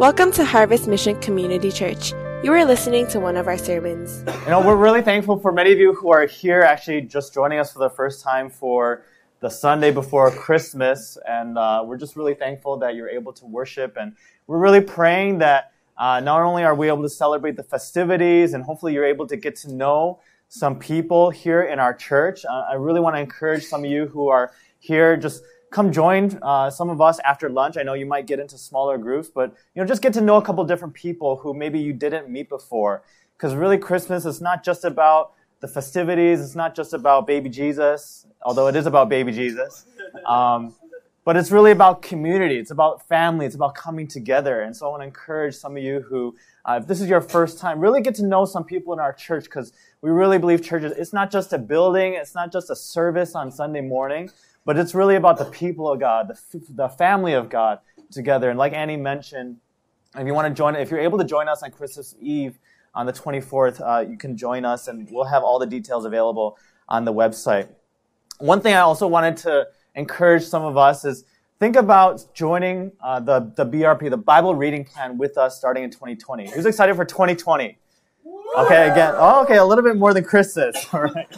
Welcome to Harvest Mission Community Church. You are listening to one of our sermons. You know, we're really thankful for many of you who are here actually just joining us for the first time for the Sunday before Christmas. And uh, we're just really thankful that you're able to worship. And we're really praying that uh, not only are we able to celebrate the festivities and hopefully you're able to get to know some people here in our church. Uh, I really want to encourage some of you who are here just come join uh, some of us after lunch. I know you might get into smaller groups, but you know, just get to know a couple different people who maybe you didn't meet before. Because really, Christmas is not just about the festivities. It's not just about baby Jesus, although it is about baby Jesus. Um, but it's really about community. It's about family. It's about coming together. And so I want to encourage some of you who, uh, if this is your first time, really get to know some people in our church because we really believe churches, it's not just a building. It's not just a service on Sunday morning but it's really about the people of God, the, the family of God together. And like Annie mentioned, if you want to join, if you're able to join us on Christmas Eve on the 24th, uh, you can join us, and we'll have all the details available on the website. One thing I also wanted to encourage some of us is think about joining uh, the, the BRP, the Bible reading plan, with us starting in 2020. Who's excited for 2020? Okay, again, oh, okay, a little bit more than Christmas. All right.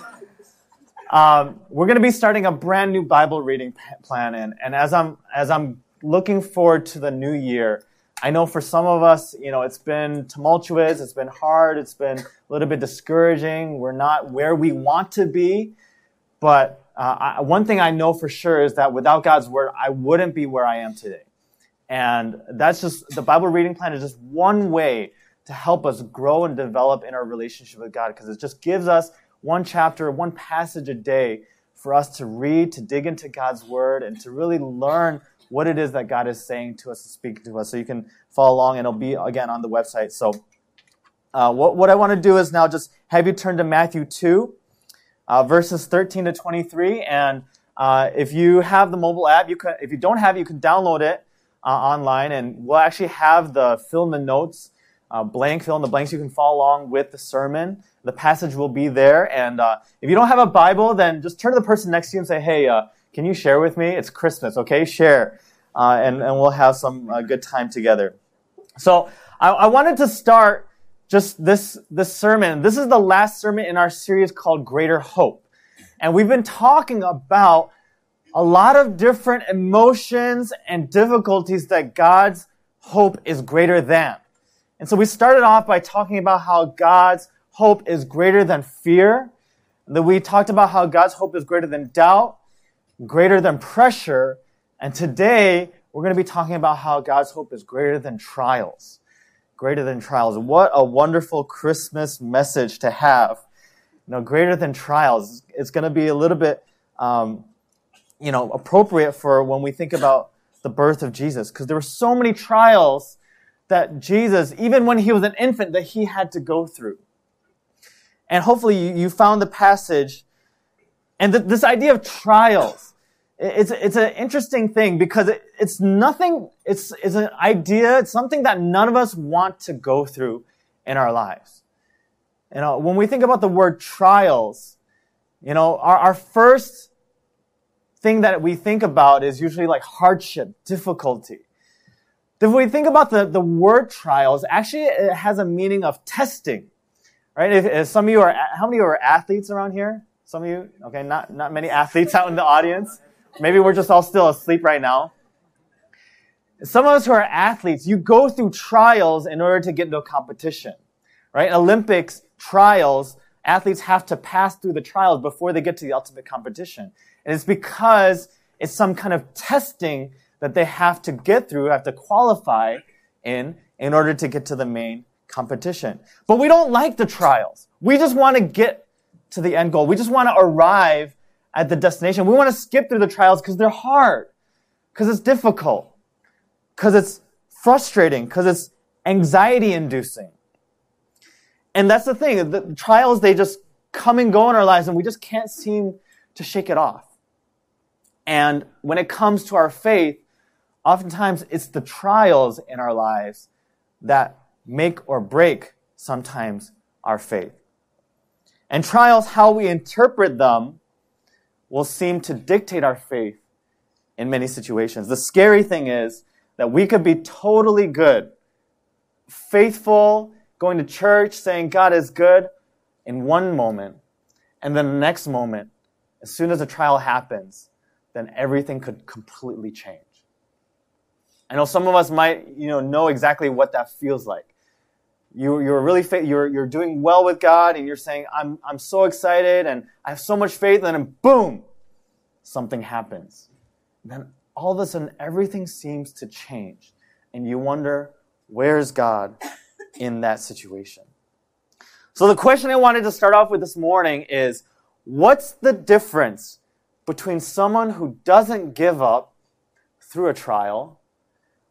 Um, we're going to be starting a brand new Bible reading plan, and, and as I'm as I'm looking forward to the new year, I know for some of us, you know, it's been tumultuous, it's been hard, it's been a little bit discouraging. We're not where we want to be, but uh, I, one thing I know for sure is that without God's word, I wouldn't be where I am today. And that's just the Bible reading plan is just one way to help us grow and develop in our relationship with God because it just gives us one chapter, one passage a day for us to read, to dig into God's word, and to really learn what it is that God is saying to us, to speak to us. So you can follow along, and it'll be again on the website. So, uh, what, what I want to do is now just have you turn to Matthew 2, uh, verses 13 to 23. And uh, if you have the mobile app, you can, if you don't have it, you can download it uh, online, and we'll actually have the in the notes, uh, blank, fill in the blanks. You can follow along with the sermon. The passage will be there. And uh, if you don't have a Bible, then just turn to the person next to you and say, hey, uh, can you share with me? It's Christmas, okay? Share. Uh, and, and we'll have some uh, good time together. So I, I wanted to start just this, this sermon. This is the last sermon in our series called Greater Hope. And we've been talking about a lot of different emotions and difficulties that God's hope is greater than. And so we started off by talking about how God's hope is greater than fear. That we talked about how God's hope is greater than doubt, greater than pressure. And today we're going to be talking about how God's hope is greater than trials. Greater than trials. What a wonderful Christmas message to have. You know, greater than trials. It's going to be a little bit, um, you know, appropriate for when we think about the birth of Jesus, because there were so many trials that Jesus, even when he was an infant, that he had to go through. And hopefully you, found the passage. And th- this idea of trials, it's, it's an interesting thing because it, it's nothing, it's, it's an idea, it's something that none of us want to go through in our lives. You know, when we think about the word trials, you know, our, our first thing that we think about is usually like hardship, difficulty. If we think about the, the word trials, actually it has a meaning of testing right? If, if some of you are, how many of you are athletes around here? Some of you, okay, not, not many athletes out in the audience. Maybe we're just all still asleep right now. Some of us who are athletes, you go through trials in order to get into a competition, right? Olympics trials, athletes have to pass through the trials before they get to the ultimate competition. And it's because it's some kind of testing that they have to get through, have to qualify in, in order to get to the main competition. But we don't like the trials. We just want to get to the end goal. We just want to arrive at the destination. We want to skip through the trials because they're hard, because it's difficult, because it's frustrating, because it's anxiety inducing. And that's the thing. The trials, they just come and go in our lives and we just can't seem to shake it off. And when it comes to our faith, oftentimes it's the trials in our lives that make or break sometimes our faith. And trials, how we interpret them, will seem to dictate our faith in many situations. The scary thing is that we could be totally good faithful, going to church, saying God is good in one moment, and then the next moment, as soon as a trial happens, then everything could completely change. I know some of us might, you know, know exactly what that feels like. You, you're really fa- you're, you're doing well with God, and you're saying, "I'm I'm so excited, and I have so much faith," and then boom, something happens. then all of a sudden, everything seems to change, and you wonder, "Where's God in that situation?" So the question I wanted to start off with this morning is, what's the difference between someone who doesn't give up through a trial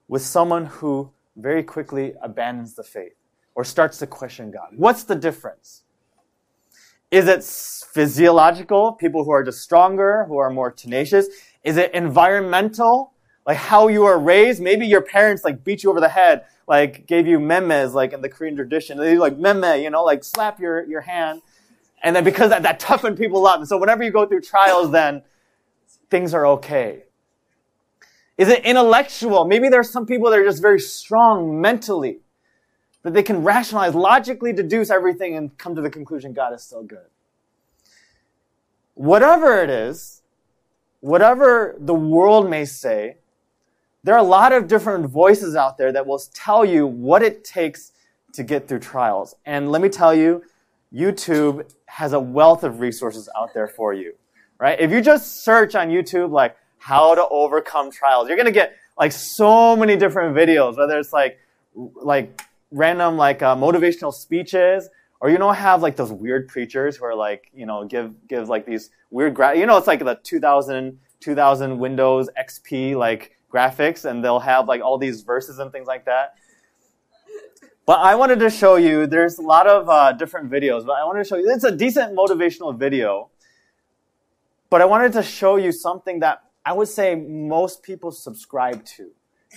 with someone who very quickly abandons the faith or starts to question God? What's the difference? Is it physiological, people who are just stronger, who are more tenacious? Is it environmental, like how you are raised? Maybe your parents like beat you over the head, like gave you memes, like in the Korean tradition. They like meme, you know, like slap your, your hand. And then because that, that toughened people up. And so whenever you go through trials, then things are okay. Is it intellectual? Maybe there are some people that are just very strong mentally, that they can rationalize, logically deduce everything and come to the conclusion God is still good. Whatever it is, whatever the world may say, there are a lot of different voices out there that will tell you what it takes to get through trials. And let me tell you, YouTube has a wealth of resources out there for you, right? If you just search on YouTube, like, how to overcome trials. You're going to get like so many different videos, whether it's like, like random like uh, motivational speeches, or you know have like those weird preachers who are like, you know, give, give like these weird, gra- you know, it's like the 2000, 2000 Windows XP like graphics and they'll have like all these verses and things like that. But I wanted to show you, there's a lot of uh, different videos, but I wanted to show you, it's a decent motivational video. But I wanted to show you something that I would say most people subscribe to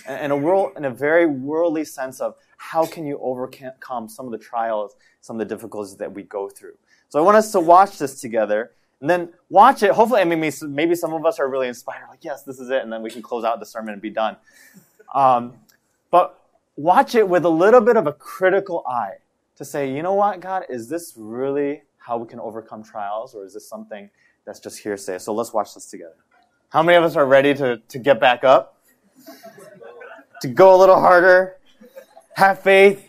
in a world, in a very worldly sense of how can you overcome some of the trials, some of the difficulties that we go through. So I want us to watch this together and then watch it. Hopefully, I mean, maybe some of us are really inspired, like, yes, this is it, and then we can close out the sermon and be done. Um, but watch it with a little bit of a critical eye to say, you know what, God, is this really how we can overcome trials, or is this something that's just hearsay? So let's watch this together. How many of us are ready to, to get back up? to go a little harder? Have faith?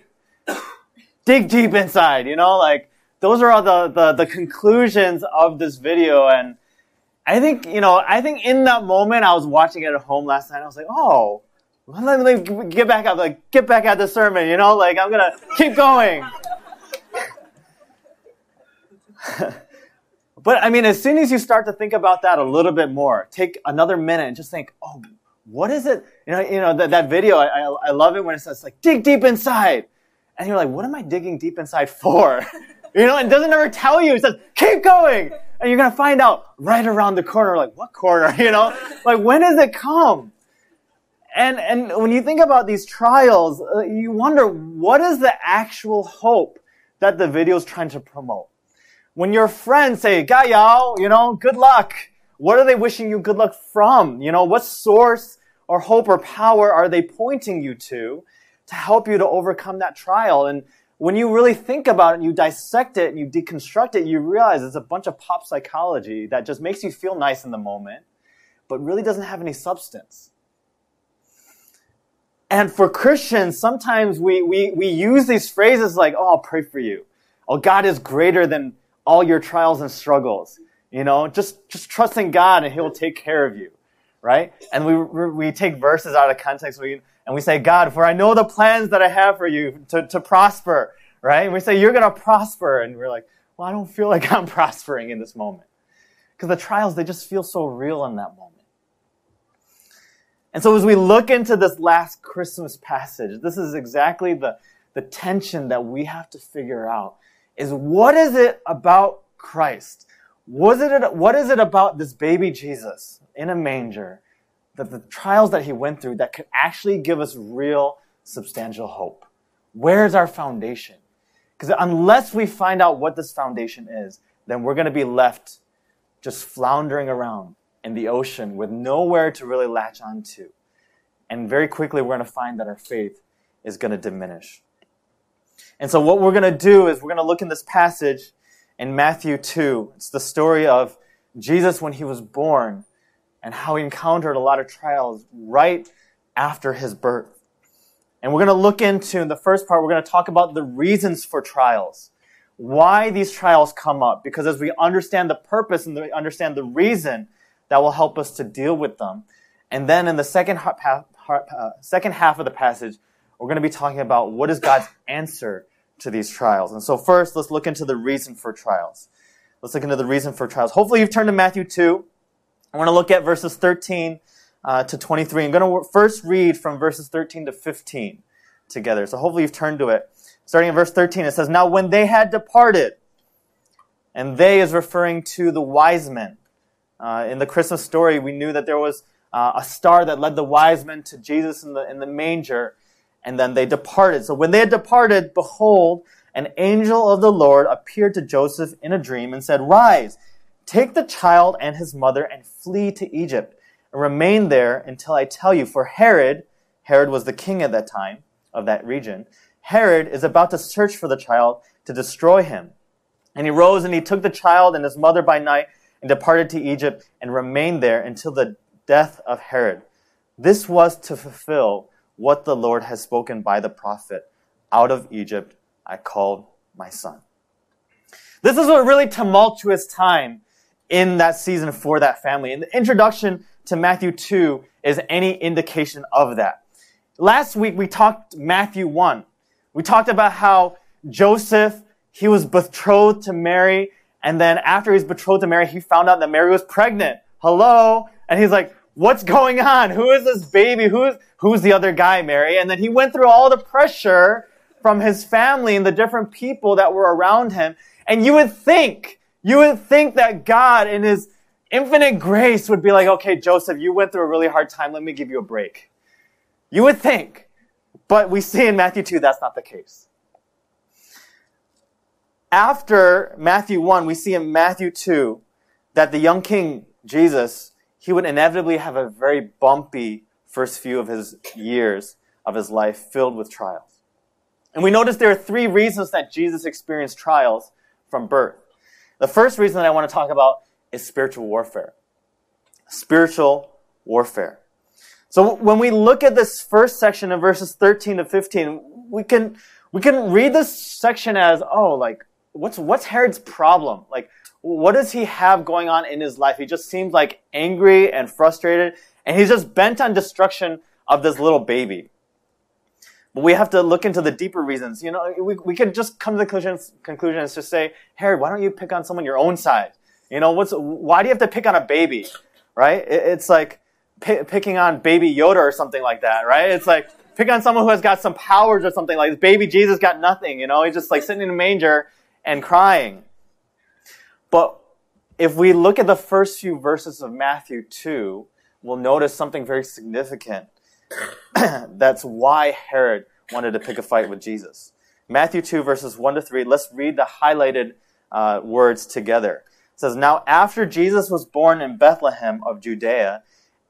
Dig deep inside, you know? Like, those are all the, the, the conclusions of this video. And I think, you know, I think in that moment, I was watching it at home last night. I was like, oh, let me get back up, like, get back at the sermon, you know? Like, I'm gonna keep going. But I mean, as soon as you start to think about that a little bit more, take another minute and just think, oh, what is it? You know, you know that, that video, I, I, I love it when it says like, dig deep inside. And you're like, what am I digging deep inside for? you know, it doesn't ever tell you. It says, keep going. And you're going to find out right around the corner, like, what corner? You know, like, when does it come? And, and when you think about these trials, uh, you wonder, what is the actual hope that the video is trying to promote? When your friends say, Gayao, you know, good luck, what are they wishing you good luck from? You know, what source or hope or power are they pointing you to to help you to overcome that trial? And when you really think about it and you dissect it and you deconstruct it, you realize it's a bunch of pop psychology that just makes you feel nice in the moment, but really doesn't have any substance. And for Christians, sometimes we, we, we use these phrases like, oh, I'll pray for you. Oh, God is greater than all your trials and struggles. You know, just, just trust in God and He'll take care of you. Right? And we, we take verses out of context and we say, God, for I know the plans that I have for you to, to prosper. Right? And we say, you're going to prosper. And we're like, well, I don't feel like I'm prospering in this moment. Because the trials, they just feel so real in that moment. And so as we look into this last Christmas passage, this is exactly the, the tension that we have to figure out is what is it about Christ? Was it, what is it about this baby Jesus in a manger that the trials that he went through that could actually give us real substantial hope? Where's our foundation? Because unless we find out what this foundation is, then we're going to be left just floundering around in the ocean with nowhere to really latch onto. And very quickly, we're going to find that our faith is going to diminish. And so, what we're going to do is we're going to look in this passage in Matthew 2. It's the story of Jesus when he was born and how he encountered a lot of trials right after his birth. And we're going to look into, in the first part, we're going to talk about the reasons for trials. Why these trials come up. Because as we understand the purpose and we understand the reason, that will help us to deal with them. And then in the second, half, uh, second half of the passage, we're going to be talking about what is God's answer to these trials. And so first, let's look into the reason for trials. Let's look into the reason for trials. Hopefully you've turned to Matthew 2. I want to look at verses 13 uh, to 23. I'm going to first read from verses 13 to 15 together. So hopefully you've turned to it. Starting in verse 13, it says, Now when they had departed, and they is referring to the wise men. Uh, in the Christmas story, we knew that there was uh, a star that led the wise men to Jesus in the, in the manger, and then they departed. So when they had departed, behold, an angel of the Lord appeared to Joseph in a dream and said, Rise, take the child and his mother and flee to Egypt, and remain there until I tell you. For Herod, Herod was the king at that time of that region, Herod is about to search for the child to destroy him. And he rose and he took the child and his mother by night and departed to Egypt and remained there until the death of Herod. This was to fulfill what the Lord has spoken by the prophet Out of Egypt I called my son. This is a really tumultuous time in that season for that family. And the introduction to Matthew 2 is any indication of that. Last week we talked Matthew 1. We talked about how Joseph, he was betrothed to Mary, and then after he was betrothed to Mary, he found out that Mary was pregnant. Hello? And he's like, what's going on? Who is this baby? Who's, who's the other guy, Mary? And then he went through all the pressure from his family and the different people that were around him. And you would think, you would think that God in his infinite grace would be like, okay, Joseph, you went through a really hard time. Let me give you a break. You would think. But we see in Matthew 2 that's not the case. After Matthew 1, we see in Matthew 2 that the young king, Jesus, he would inevitably have a very bumpy first few of his years of his life filled with trials. And we notice there are three reasons that Jesus experienced trials from birth. The first reason that I want to talk about is spiritual warfare. Spiritual warfare. So when we look at this first section of verses 13 to 15, we can, we can read this section as, oh, like, what's, what's Herod's problem? Like, what does he have going on in his life? He just seems like angry and frustrated, and he's just bent on destruction of this little baby. But we have to look into the deeper reasons. You know, we, we can just come to the conclusion, conclusion and just say, Herod, why don't you pick on someone your own side? You know, what's, why do you have to pick on a baby? Right? It, it's like, p- picking on baby Yoda or something like that, right? It's like pick on someone who has got some powers or something like this. Baby Jesus got nothing, you know? He's just like sitting in a manger and crying. But if we look at the first few verses of Matthew 2, we'll notice something very significant. That's why Herod wanted to pick a fight with Jesus. Matthew 2, verses 1 to 3, let's read the highlighted uh, words together. It says, Now after Jesus was born in Bethlehem of Judea,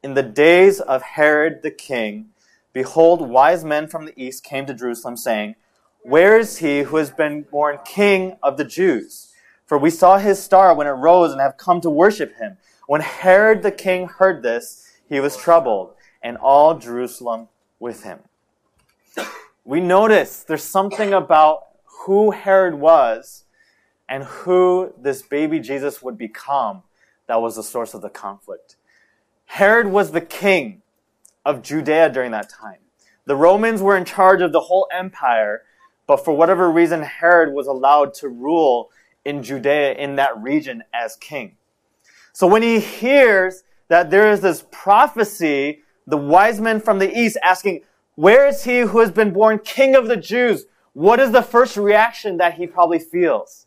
in the days of Herod the king, behold, wise men from the east came to Jerusalem, saying, Where is he who has been born king of the Jews? For we saw his star when it rose and have come to worship him. When Herod the king heard this, he was troubled, and all Jerusalem with him. We notice there's something about who Herod was and who this baby Jesus would become that was the source of the conflict. Herod was the king of Judea during that time. The Romans were in charge of the whole empire, but for whatever reason, Herod was allowed to rule in Judea in that region as king. So when he hears that there is this prophecy, the wise men from the east asking, where is he who has been born king of the Jews? What is the first reaction that he probably feels?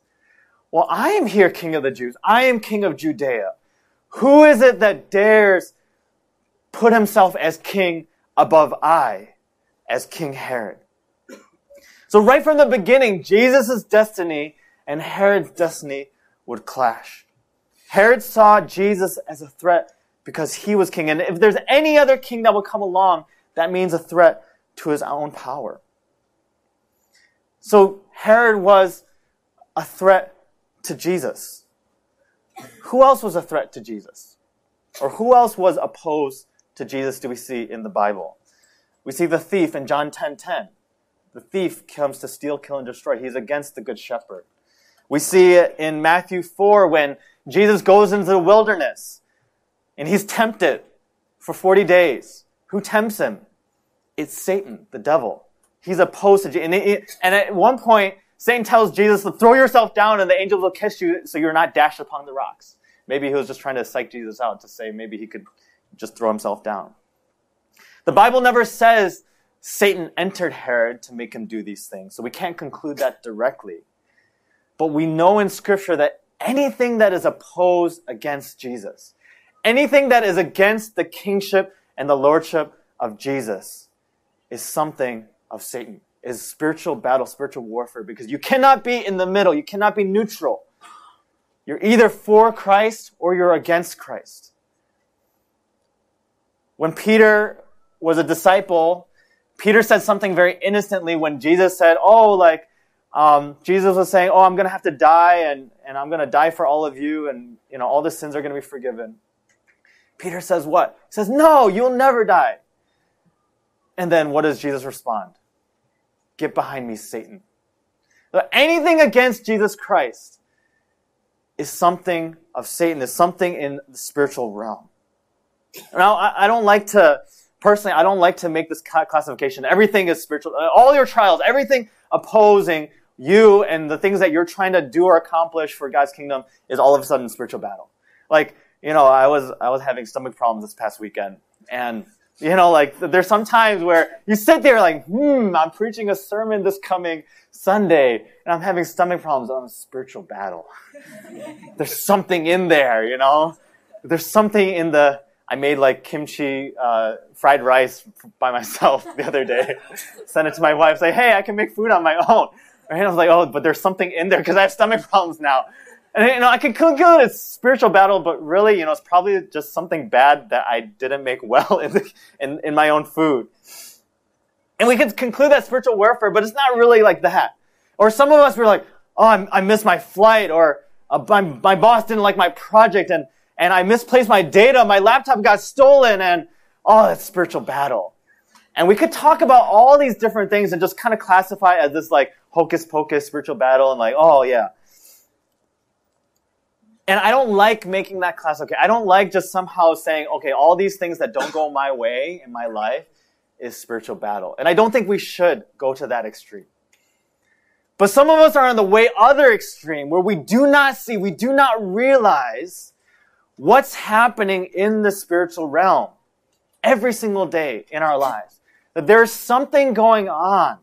Well, I am here king of the Jews. I am king of Judea. Who is it that dares put himself as king above I, as King Herod? So right from the beginning, Jesus' destiny and Herod's destiny would clash. Herod saw Jesus as a threat because he was king. And if there's any other king that will come along, that means a threat to his own power. So Herod was a threat to Jesus. Who else was a threat to Jesus? Or who else was opposed to Jesus do we see in the Bible? We see the thief in John 10:10. 10, 10. The thief comes to steal, kill, and destroy. He's against the good shepherd. We see it in Matthew 4 when Jesus goes into the wilderness and he's tempted for 40 days. Who tempts him? It's Satan, the devil. He's opposed to Jesus. And, and at one point, Satan tells Jesus to throw yourself down and the angels will kiss you so you're not dashed upon the rocks. Maybe he was just trying to psych Jesus out to say maybe he could just throw himself down. The Bible never says Satan entered Herod to make him do these things. So we can't conclude that directly. But we know in scripture that anything that is opposed against Jesus, anything that is against the kingship and the lordship of Jesus is something of Satan, is spiritual battle, spiritual warfare, because you cannot be in the middle. You cannot be neutral. You're either for Christ or you're against Christ. When Peter was a disciple, Peter said something very innocently when Jesus said, Oh, like, um, Jesus was saying, Oh, I'm going to have to die and, and I'm going to die for all of you and, you know, all the sins are going to be forgiven. Peter says what? He says, No, you'll never die. And then what does Jesus respond? Get behind me, Satan. Anything against Jesus Christ is something of Satan, is something in the spiritual realm. Now, I, I don't like to personally, I don't like to make this classification. Everything is spiritual. All your trials, everything opposing you and the things that you're trying to do or accomplish for God's kingdom is all of a sudden spiritual battle. Like, you know, I was, I was having stomach problems this past weekend and you know, like there's some times where you sit there like, hmm, I'm preaching a sermon this coming Sunday and I'm having stomach problems. I'm a spiritual battle. there's something in there, you know? There's something in the, I made like kimchi uh, fried rice by myself the other day. Sent it to my wife, say, "Hey, I can make food on my own." And I was like, "Oh, but there's something in there because I have stomach problems now." And you know, I can conclude it's spiritual battle, but really, you know, it's probably just something bad that I didn't make well in, the, in, in my own food. And we could conclude that spiritual warfare, but it's not really like that. Or some of us were like, "Oh, I'm, i missed my flight," or uh, my, my boss didn't like my project, and and I misplaced my data, my laptop got stolen, and oh, it's spiritual battle. And we could talk about all these different things and just kind of classify as this like hocus pocus spiritual battle and like, oh yeah. And I don't like making that class okay. I don't like just somehow saying, okay, all these things that don't go my way in my life is spiritual battle. And I don't think we should go to that extreme. But some of us are on the way other extreme where we do not see, we do not realize what's happening in the spiritual realm every single day in our lives. That there's something going on.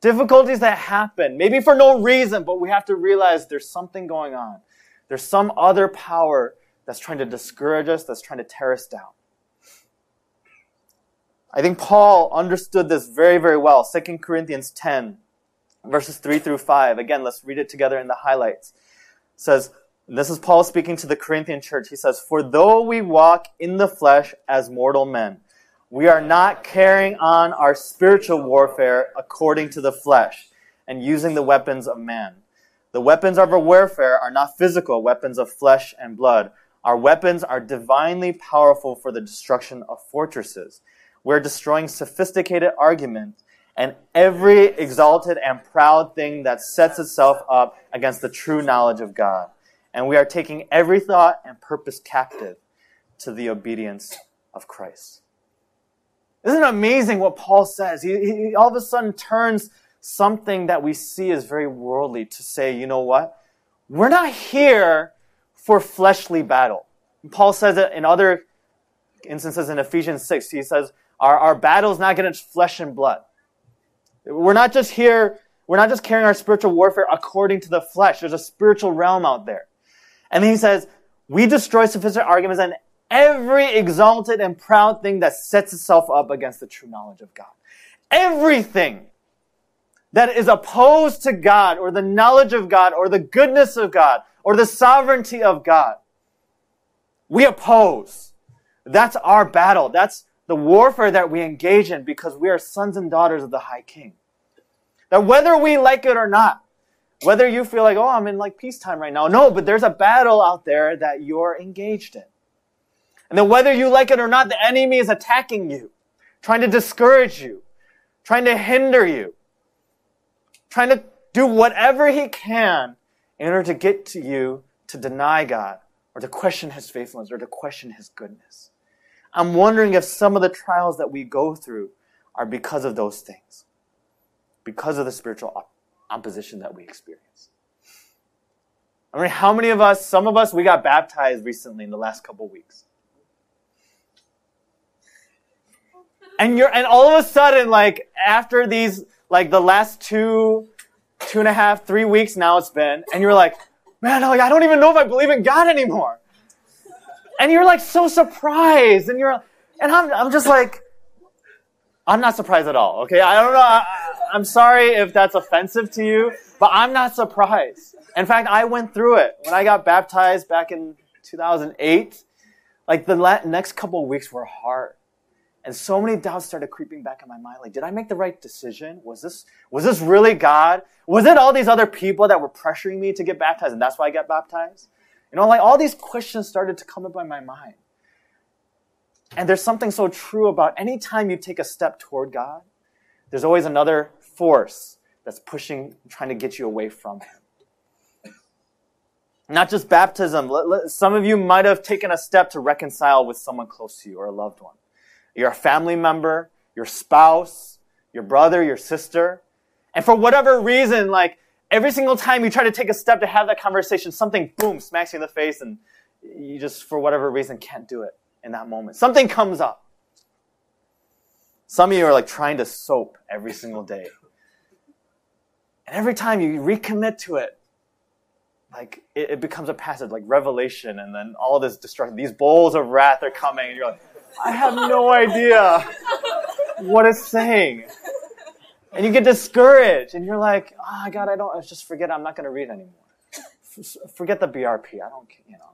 Difficulties that happen, maybe for no reason, but we have to realize there's something going on. There's some other power that's trying to discourage us, that's trying to tear us down. I think Paul understood this very, very well. 2 Corinthians 10, verses 3 through 5. Again, let's read it together in the highlights. It says, this is Paul speaking to the Corinthian church. He says, For though we walk in the flesh as mortal men, we are not carrying on our spiritual warfare according to the flesh and using the weapons of man. The weapons of our warfare are not physical weapons of flesh and blood. Our weapons are divinely powerful for the destruction of fortresses. We're destroying sophisticated arguments and every exalted and proud thing that sets itself up against the true knowledge of God and we are taking every thought and purpose captive to the obedience of Christ. Isn't it amazing what Paul says? He, he, all of a sudden turns something that we see as very worldly to say, you know what? We're not here for fleshly battle. Paul says it in other instances in Ephesians 6. He says, our, our battle is not against flesh and blood. We're not just here, we're not just carrying our spiritual warfare according to the flesh. There's a spiritual realm out there. And then he says, we destroy sophisticated arguments and every exalted and proud thing that sets itself up against the true knowledge of God. Everything that is opposed to God or the knowledge of God or the goodness of God or the sovereignty of God, we oppose. That's our battle. That's the warfare that we engage in because we are sons and daughters of the High King. That whether we like it or not, whether you feel like, oh, I'm in like peacetime right now. No, but there's a battle out there that you're engaged in. And then whether you like it or not, the enemy is attacking you, trying to discourage you, trying to hinder you, trying to do whatever he can in order to get to you to deny God or to question his faithfulness or to question his goodness. I'm wondering if some of the trials that we go through are because of those things, because of the spiritual op- opposition that we experience. I mean, how many of us, some of us, we got baptized recently in the last couple weeks. And you're, and all of a sudden, like, after these, like, the last two, two and a half, three weeks now it's been, and you're like, man, like, I don't even know if I believe in God anymore. And you're like so surprised, and you're, and I'm, I'm just like, I'm not surprised at all. Okay, I don't know. I, I'm sorry if that's offensive to you, but I'm not surprised. In fact, I went through it when I got baptized back in 2008. Like the next couple weeks were hard. And so many doubts started creeping back in my mind. Like, did I make the right decision? Was this, was this really God? Was it all these other people that were pressuring me to get baptized and that's why I got baptized? You know, like all these questions started to come up in my mind. And there's something so true about any time you take a step toward God, there's always another force that's pushing, trying to get you away from Him. Not just baptism. Some of you might have taken a step to reconcile with someone close to you or a loved one. You're a family member, your spouse, your brother, your sister. And for whatever reason, like every single time you try to take a step to have that conversation, something boom smacks you in the face and you just, for whatever reason, can't do it in that moment. Something comes up. Some of you are like trying to soap every single day. And every time you recommit to it, like it, it becomes a passage like revelation and then all this destruction, these bowls of wrath are coming and you're like, I have no idea what it's saying. And you get discouraged and you're like, oh God, I don't, just forget, I'm not going to read anymore. Forget the BRP. I don't, you know.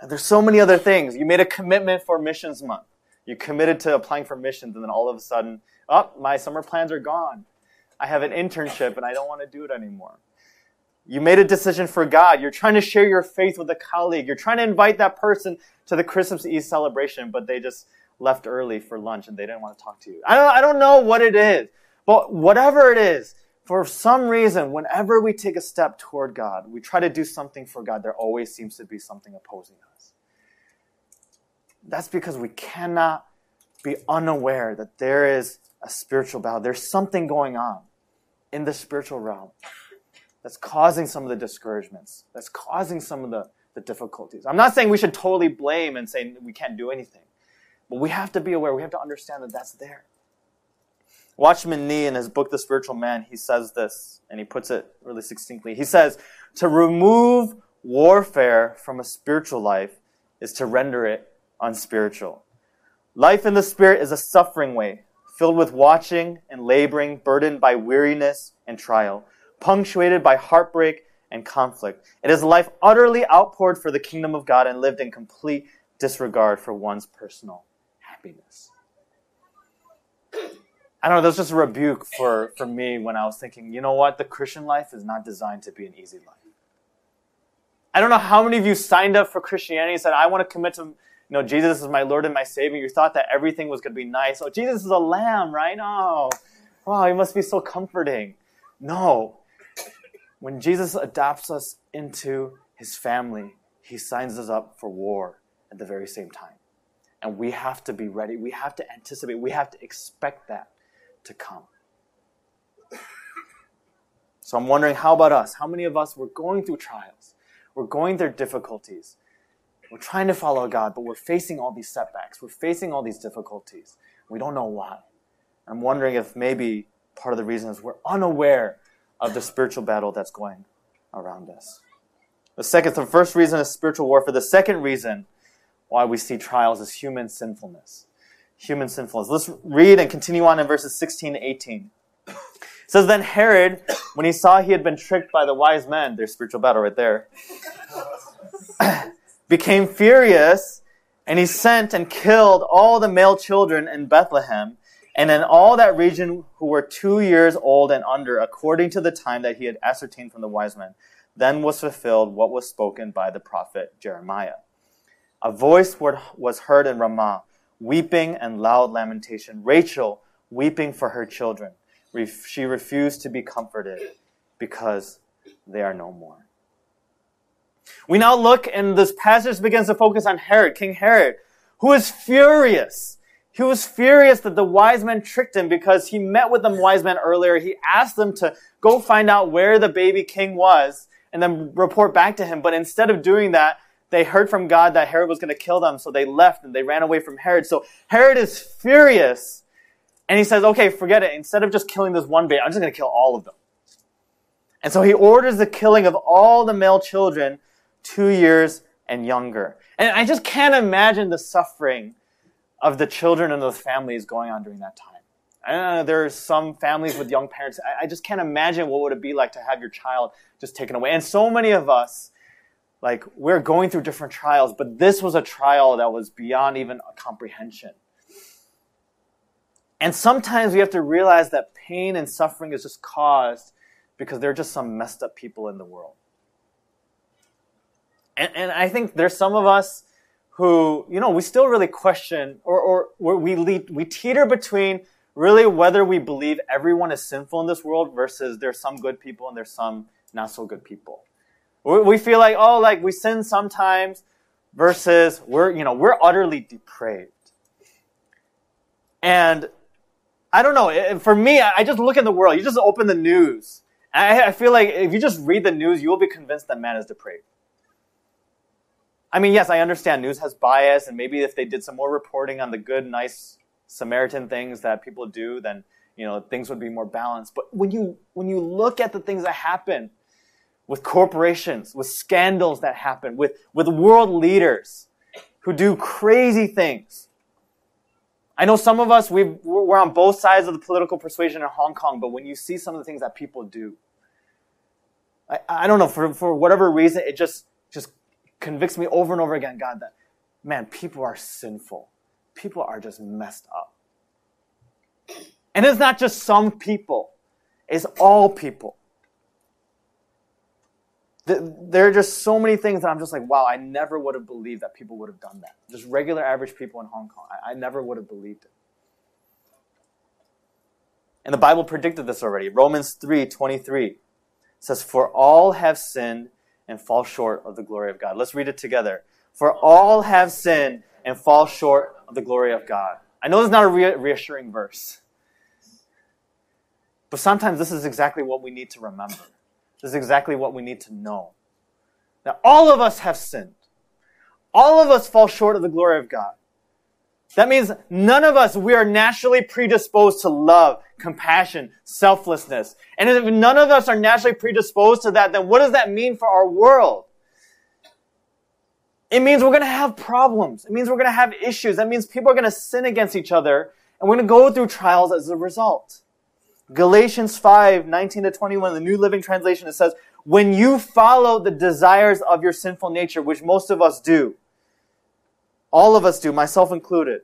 And there's so many other things. You made a commitment for missions month. You committed to applying for missions and then all of a sudden, oh, my summer plans are gone. I have an internship and I don't want to do it anymore. You made a decision for God. You're trying to share your faith with a colleague. You're trying to invite that person to the Christmas Eve celebration, but they just left early for lunch and they didn't want to talk to you. I don't, I don't know what it is, but whatever it is, for some reason, whenever we take a step toward God, we try to do something for God, there always seems to be something opposing us. That's because we cannot be unaware that there is a spiritual battle. There's something going on in the spiritual realm that's causing some of the discouragements, that's causing some of the, the difficulties. I'm not saying we should totally blame and say we can't do anything, but we have to be aware, we have to understand that that's there. Watchman Nee, in his book, The Spiritual Man, he says this, and he puts it really succinctly. He says, To remove warfare from a spiritual life is to render it unspiritual. Life in the Spirit is a suffering way, filled with watching and laboring, burdened by weariness and trial punctuated by heartbreak and conflict. It is a life utterly outpoured for the kingdom of God and lived in complete disregard for one's personal happiness. I don't know, that was just a rebuke for, for me when I was thinking, you know what? The Christian life is not designed to be an easy life. I don't know how many of you signed up for Christianity and said, I want to commit to, you know, Jesus is my Lord and my Savior. You thought that everything was going to be nice. Oh, Jesus is a lamb, right? Oh, wow, he must be so comforting. No, when Jesus adopts us into his family, he signs us up for war at the very same time. And we have to be ready. We have to anticipate. We have to expect that to come. So I'm wondering, how about us? How many of us were going through trials? We're going through difficulties. We're trying to follow God, but we're facing all these setbacks. We're facing all these difficulties. We don't know why. I'm wondering if maybe part of the reason is we're unaware of the spiritual battle that's going around us. The second, the first reason is spiritual warfare. The second reason why we see trials is human sinfulness. Human sinfulness. Let's read and continue on in verses 16 to 18. It says, Then Herod, when he saw he had been tricked by the wise men, there's spiritual battle right there, became furious, and he sent and killed all the male children in Bethlehem and in all that region who were two years old and under, according to the time that he had ascertained from the wise men. Then was fulfilled what was spoken by the prophet Jeremiah. A voice was heard in Ramah, weeping and loud lamentation. Rachel weeping for her children. She refused to be comforted because they are no more. We now look, and this passage begins to focus on Herod, King Herod, who is furious. He was furious that the wise men tricked him because he met with the wise men earlier. He asked them to go find out where the baby king was and then report back to him. But instead of doing that, they heard from God that Herod was going to kill them, so they left and they ran away from Herod. So Herod is furious. And he says, okay, forget it. Instead of just killing this one baby, I'm just going to kill all of them. And so he orders the killing of all the male children two years and younger. And I just can't imagine the suffering of the children and the families going on during that time. I know there's some families with young parents. I, I just can't imagine what would it be like to have your child just taken away. And so many of us, like, we're going through different trials, but this was a trial that was beyond even comprehension. And sometimes we have to realize that pain and suffering is just caused because there are just some messed up people in the world. And, and I think there's some of us who, you know, we still really question or, or we, lead, we teeter between really whether we believe everyone is sinful in this world versus there's some good people and there's some not so good people. We, we feel like, oh, like we sin sometimes versus we're, you know, we're utterly depraved. And I don't know. For me, I just look at the world. You just open the news. I feel like if you just read the news, you will be convinced that man is depraved. I mean, yes, I understand news has bias, and maybe if they did some more reporting on the good, nice Samaritan things that people do, then you know things would be more balanced. But when you when you look at the things that happen with corporations, with scandals that happen, with with world leaders who do crazy things. I know some of us we we're on both sides of the political persuasion in Hong Kong, but when you see some of the things that people do, I, I don't know for for whatever reason it just just convicts me over and over again, God, that, man, people are sinful. People are just messed up. And it's not just some people, it's all people. There are just so many things that I'm just like, wow, I never would have believed that people would have done that. Just regular average people in Hong Kong. I, never would have believed it. And the Bible predicted this already. Romans 3 23 says, For all have sinned and fall short of the glory of God. Let's read it together. For all have sinned and fall short of the glory of God. I know it's not a reassuring verse, but sometimes this is exactly what we need to remember. This is exactly what we need to know. That all of us have sinned. All of us fall short of the glory of God. That means none of us, we are naturally predisposed to love, compassion, selflessness. And if none of us are naturally predisposed to that, then what does that mean for our world? It means we're going to have problems. It means we're going to have issues. That means people are going to sin against each other and we're going to go through trials as a result. Galatians 5, 19 to 21, the New Living Translation, it says, when you follow the desires of your sinful nature, which most of us do, all of us do, myself included.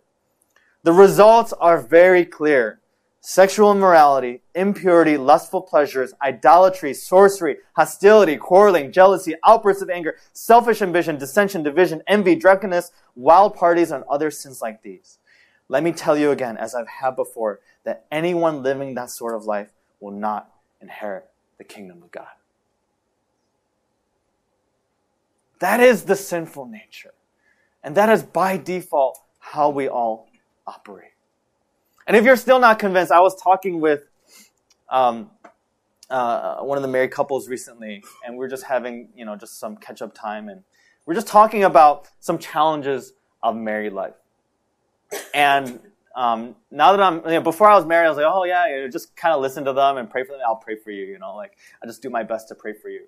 The results are very clear. Sexual immorality, impurity, lustful pleasures, idolatry, sorcery, hostility, quarreling, jealousy, outbursts of anger, selfish ambition, dissension, division, envy, drunkenness, wild parties, and other sins like these. Let me tell you again, as I've had before, that anyone living that sort of life will not inherit the kingdom of God. That is the sinful nature. And that is by default how we all operate. And if you're still not convinced, I was talking with um, uh, one of the married couples recently, and we are just having, you know, just some catch up time, and we're just talking about some challenges of married life. And um, now that I'm, you know, before I was married, I was like, oh yeah, you know, just kind of listen to them and pray for them. I'll pray for you, you know, like I just do my best to pray for you.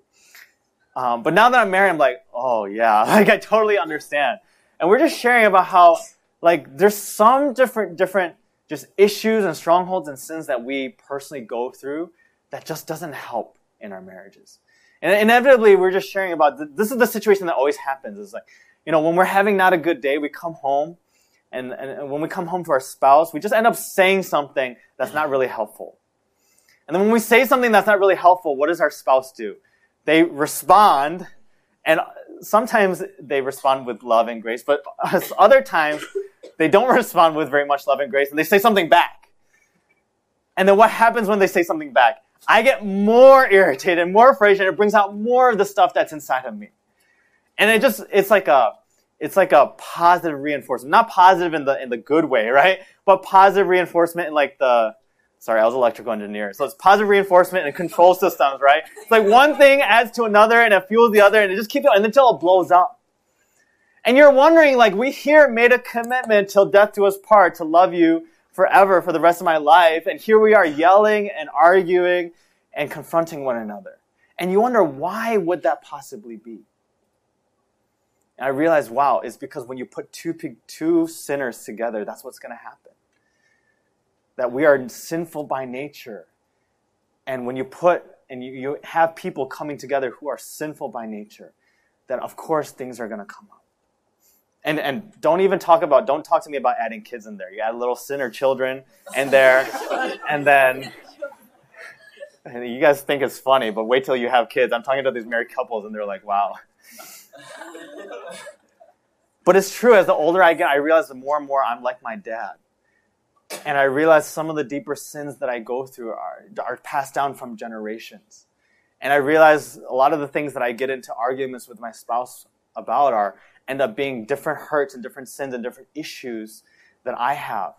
Um, but now that I'm married, I'm like, oh yeah, like I totally understand and we're just sharing about how like there's some different different just issues and strongholds and sins that we personally go through that just doesn't help in our marriages. And inevitably, we're just sharing about this is the situation that always happens. Is like, you know, when we're having not a good day, we come home And, and when we come home to our spouse, we just end up saying something that's not really helpful. And then when we say something that's not really helpful, what does our spouse do? They respond, and sometimes they respond with love and grace, but other times they don't respond with very much love and grace, and they say something back. And then what happens when they say something back? I get more irritated, more frustrated, it brings out more of the stuff that's inside of me. And it just, it's like a, it's like a positive reinforcement. Not positive in the, in the good way, right? But positive reinforcement in like the, sorry, I was electrical engineer. So it's positive reinforcement and control systems, right? It's like one thing adds to another and it fuels the other and it just keeps going until it blows up. And you're wondering, like, we here made a commitment till death do us part to love you forever for the rest of my life. And here we are yelling and arguing and confronting one another. And you wonder, why would that possibly be? And I realized, wow, it's because when you put two, two sinners together, that's what's going to happen. That we are sinful by nature. And when you put and you, you have people coming together who are sinful by nature, that of course things are going to come up. And, and don't even talk about, don't talk to me about adding kids in there. You add little sinner children in there, and then and you guys think it's funny, but wait till you have kids. I'm talking to these married couples, and they're like, wow. but it's true, as the older I get, I realize the more and more I'm like my dad. And I realize some of the deeper sins that I go through are, are passed down from generations. And I realize a lot of the things that I get into arguments with my spouse about are end up being different hurts and different sins and different issues that I have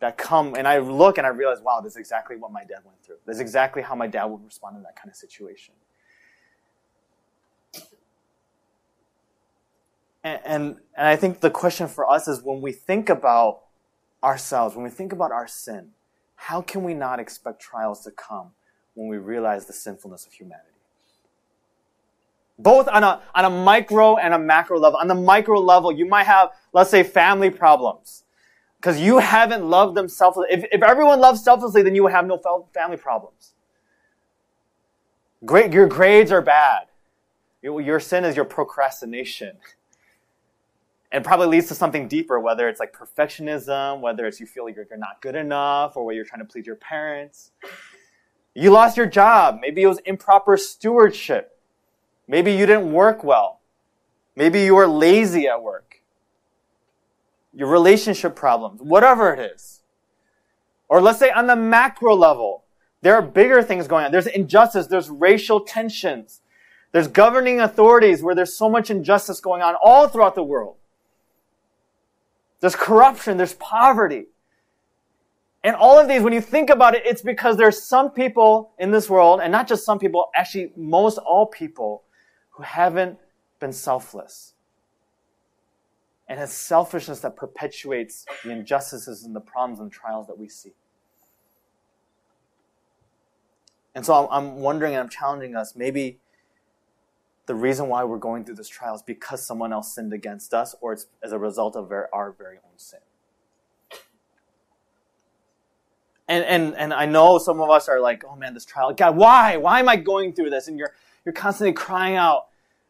that come. And I look and I realize, wow, this is exactly what my dad went through. This is exactly how my dad would respond in that kind of situation. And, and, and I think the question for us is when we think about ourselves, when we think about our sin, how can we not expect trials to come when we realize the sinfulness of humanity? Both on a, on a micro and a macro level. On the micro level, you might have, let's say, family problems. Because you haven't loved them selflessly. If, if everyone loves selflessly, then you would have no family problems. Great, your grades are bad. Your sin is your procrastination and probably leads to something deeper, whether it's like perfectionism, whether it's you feel like you're, not good enough, or whether you're trying to please your parents. You lost your job. Maybe it was improper stewardship. Maybe you didn't work well. Maybe you were lazy at work. Your relationship problems, whatever it is. Or let's say on the macro level, there are bigger things going on. There's injustice, there's racial tensions, there's governing authorities where there's so much injustice going on all throughout the world. There's corruption, there's poverty. And all of these, when you think about it, it's because there's some people in this world, and not just some people, actually most all people, who haven't been selfless. And it's selfishness that perpetuates the injustices and the problems and trials that we see. And so I'm wondering and I'm challenging us maybe the reason why we're going through this trial is because someone else sinned against us, or it's as a result of our very own sin. And, and, and I know some of us are like, oh man, this trial, God, why? Why am I going through this? And you're, you're constantly crying out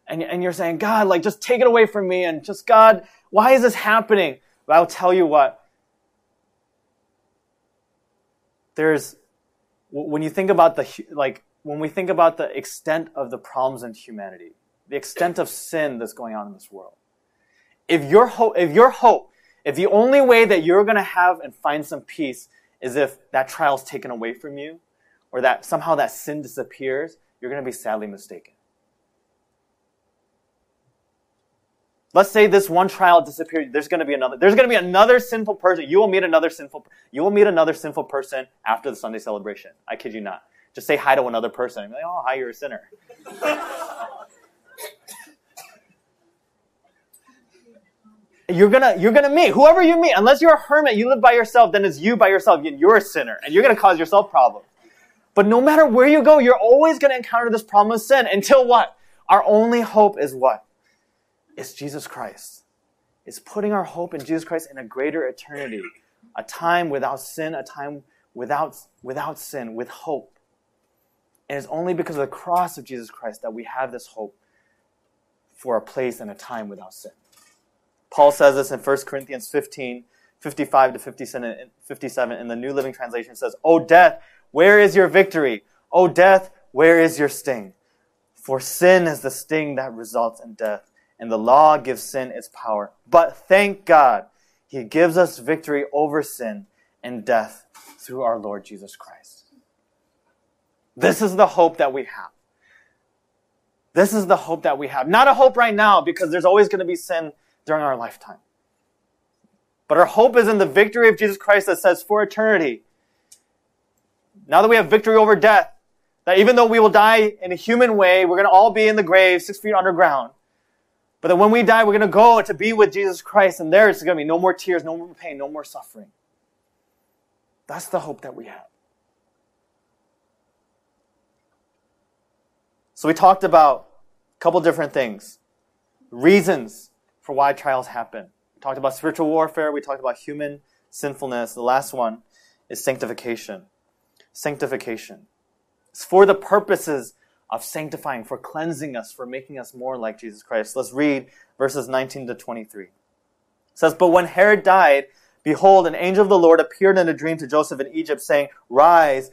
and, and you're saying, God, like, just take it away from me. And just, God, why is this happening? But I'll tell you what. There's, when you think about the, like, when we think about the extent of the problems in humanity, the extent of sin that's going on in this world, if your hope, if your hope, if the only way that you're going to have and find some peace is if that trial is taken away from you, or that somehow that sin disappears, you're going to be sadly mistaken. Let's say this one trial disappeared. There's going to be another. There's going to be another sinful person. You will meet another sinful. You will meet another sinful person after the Sunday celebration. I kid you not. Just say hi to another person. Like, oh, hi, you're a sinner. you're gonna you're gonna meet whoever you meet. Unless you're a hermit, you live by yourself. Then it's you by yourself. and You're a sinner, and you're gonna cause yourself problems. But no matter where you go, you're always gonna encounter this problem of sin. Until what? Our only hope is what? It's Jesus Christ. It's putting our hope in Jesus Christ in a greater eternity, a time without sin, a time without without sin, with hope. And it's only because of the cross of Jesus Christ that we have this hope for a place and a time without sin. Paul says this in 1 Corinthians 15, 55 to 57 in the New Living Translation says, O death, where is your victory? O death, where is your sting? For sin is the sting that results in death, and the law gives sin its power. But thank God, He gives us victory over sin and death through our Lord Jesus Christ. This is the hope that we have. This is the hope that we have. Not a hope right now because there's always going to be sin during our lifetime. But our hope is in the victory of Jesus Christ that says for eternity. Now that we have victory over death, that even though we will die in a human way, we're going to all be in the grave, six feet underground. But that when we die, we're going to go to be with Jesus Christ, and there it's going to be no more tears, no more pain, no more suffering. That's the hope that we have. So we talked about a couple different things. Reasons for why trials happen. We talked about spiritual warfare, we talked about human sinfulness. The last one is sanctification. Sanctification. It's for the purposes of sanctifying, for cleansing us, for making us more like Jesus Christ. Let's read verses 19 to 23. It says, But when Herod died, behold, an angel of the Lord appeared in a dream to Joseph in Egypt, saying, Rise,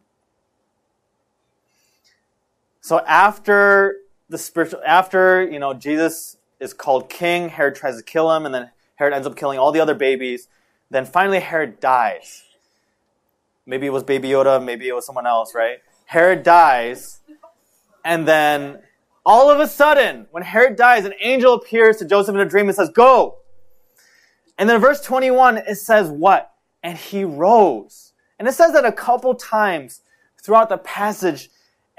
So after the spiritual, after you know Jesus is called king, Herod tries to kill him, and then Herod ends up killing all the other babies. Then finally Herod dies. Maybe it was Baby Yoda, maybe it was someone else, right? Herod dies, and then all of a sudden, when Herod dies, an angel appears to Joseph in a dream and says, Go! And then verse 21, it says what? And he rose. And it says that a couple times throughout the passage.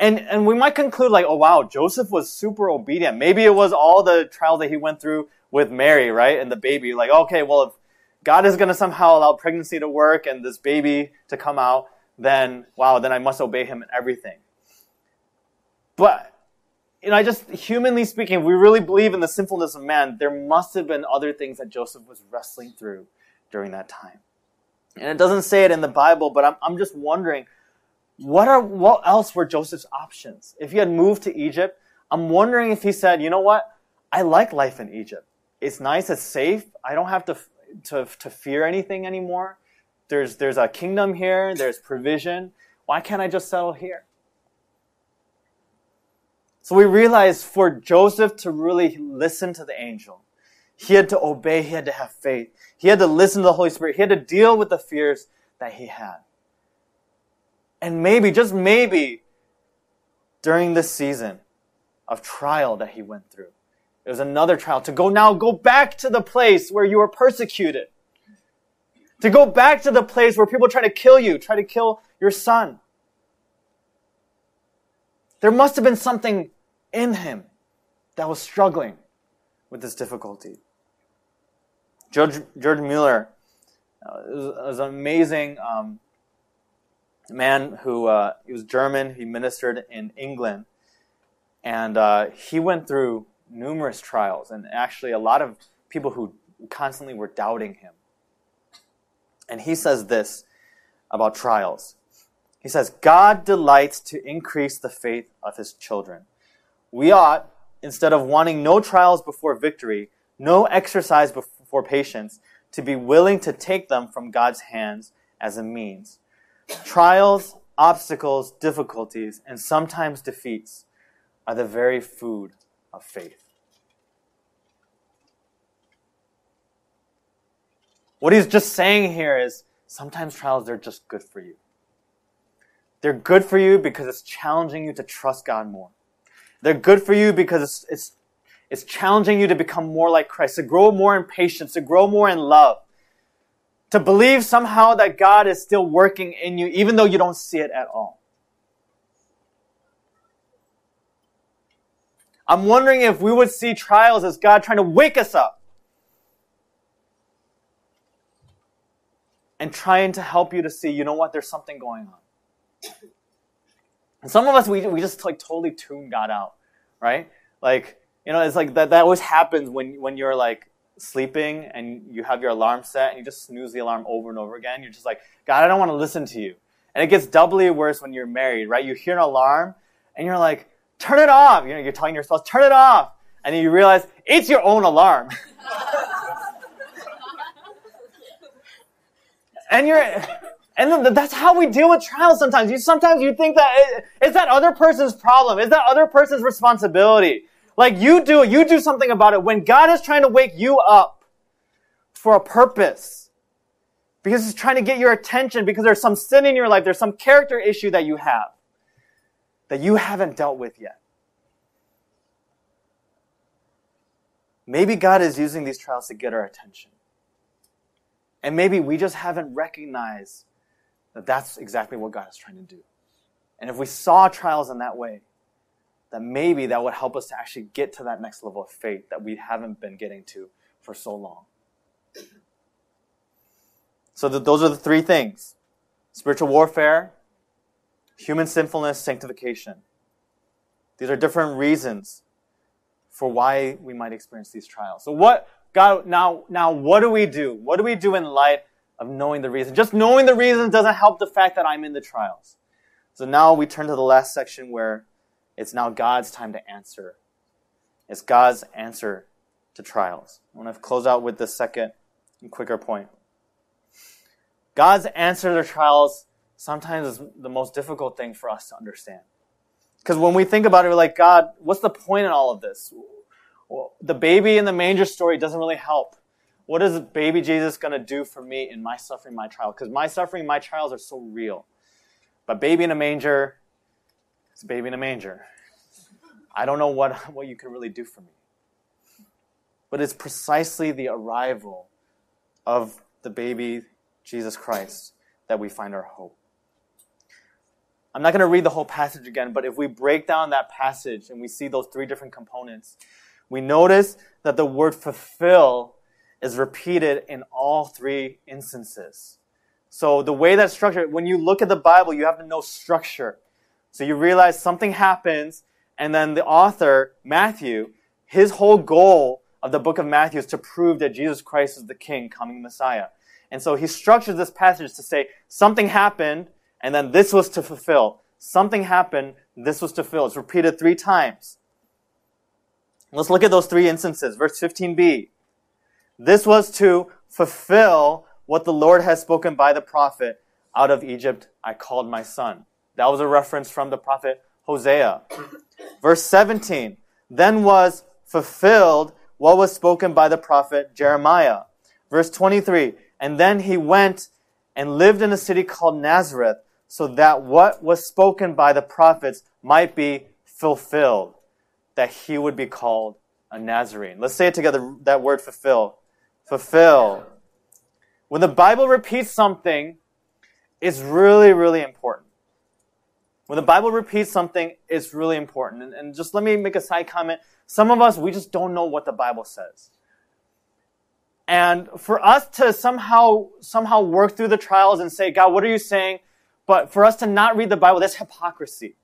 And, and we might conclude like, oh wow, Joseph was super obedient. Maybe it was all the trials that he went through with Mary, right? And the baby. Like, okay, well, if God is going to somehow allow pregnancy to work and this baby to come out, then wow, then I must obey him in everything. But you know, I just humanly speaking, if we really believe in the sinfulness of man, there must have been other things that Joseph was wrestling through during that time. And it doesn't say it in the Bible, but I'm, I'm just wondering, what are what else were Joseph's options? If he had moved to Egypt, I'm wondering if he said, you know what? I like life in Egypt. It's nice, it's safe. I don't have to to, to fear anything anymore. There's, there's a kingdom here, there's provision. Why can't I just settle here? So we realize for Joseph to really listen to the angel, he had to obey, he had to have faith, he had to listen to the Holy Spirit, he had to deal with the fears that he had. And maybe, just maybe, during this season of trial that he went through, it was another trial to go now, go back to the place where you were persecuted to go back to the place where people try to kill you, try to kill your son. There must have been something in him that was struggling with this difficulty. George, George Mueller uh, was, an amazing um, man who uh, he was German. He ministered in England, and uh, he went through numerous trials, and actually a lot of people who constantly were doubting him. And he says this about trials. He says, God delights to increase the faith of his children. We ought, instead of wanting no trials before victory, no exercise before patience, to be willing to take them from God's hands as a means. Trials, obstacles, difficulties, and sometimes defeats are the very food of faith. What he's just saying here is sometimes trials, they're just good for you. They're good for you because it's challenging you to trust God more. They're good for you because it's, it's, it's challenging you to become more like Christ, to grow more in patience, to grow more in love, to believe somehow that God is still working in you, even though you don't see it at all. I'm wondering if we would see trials as God trying to wake us up and trying to help you to see, you know what, there's something going on. And some of us, we, we just like totally tune God out, right? Like, you know, it's like that, that always happens when, when you're like sleeping and you have your alarm set and you just snooze the alarm over and over again. You're just like, God, I don't want to listen to you. And it gets doubly worse when you're married, right? You hear an alarm and you're like, turn it off. You know, you're telling your spouse, turn it off. And then you realize it's your own alarm. and you're, and then that's how we deal with trials sometimes. You, sometimes you think that it, it's that other person's problem. It's that other person's responsibility. Like you do, you do something about it when God is trying to wake you up for a purpose. Because he's trying to get your attention because there's some sin in your life, there's some character issue that you have that you haven't dealt with yet. Maybe God is using these trials to get our attention. And maybe we just haven't recognized that that's exactly what God is trying to do. And if we saw trials in that way, that maybe that would help us to actually get to that next level of faith that we haven't been getting to for so long. So those are the three things spiritual warfare, human sinfulness, sanctification. These are different reasons for why we might experience these trials. So what God now now what do we do? What do we do in light of knowing the reason? Just knowing the reason doesn't help the fact that I'm in the trials. So now we turn to the last section where it's now God's time to answer. It's God's answer to trials. I want to close out with the second and quicker point. God's answer to trials sometimes is the most difficult thing for us to understand. Because when we think about it, we're like, God, what's the point in all of this? Well, the baby in the manger story doesn't really help. What is baby Jesus going to do for me in my suffering, my trial? Because my suffering, my trials are so real. But baby in a manger, it's a baby in a manger. I don't know what, what you can really do for me. But it's precisely the arrival of the baby Jesus Christ that we find our hope. I'm not going to read the whole passage again, but if we break down that passage and we see those three different components, we notice that the word fulfill is repeated in all three instances. So the way that's structured, when you look at the Bible, you have to know structure. So you realize something happens, and then the author, Matthew, his whole goal of the book of Matthew is to prove that Jesus Christ is the King, coming Messiah. And so he structures this passage to say something happened, and then this was to fulfill. Something happened, this was to fulfill. It's repeated three times. Let's look at those three instances. Verse 15b. This was to fulfill what the Lord has spoken by the prophet, out of Egypt I called my son. That was a reference from the prophet Hosea. Verse 17. Then was fulfilled what was spoken by the prophet Jeremiah. Verse 23. And then he went and lived in a city called Nazareth so that what was spoken by the prophets might be fulfilled, that he would be called a Nazarene. Let's say it together, that word fulfill. Fulfill. When the Bible repeats something, it's really, really important. When the Bible repeats something, it's really important. And, and just let me make a side comment. Some of us, we just don't know what the Bible says. And for us to somehow, somehow work through the trials and say, God, what are you saying? But for us to not read the Bible, that's hypocrisy.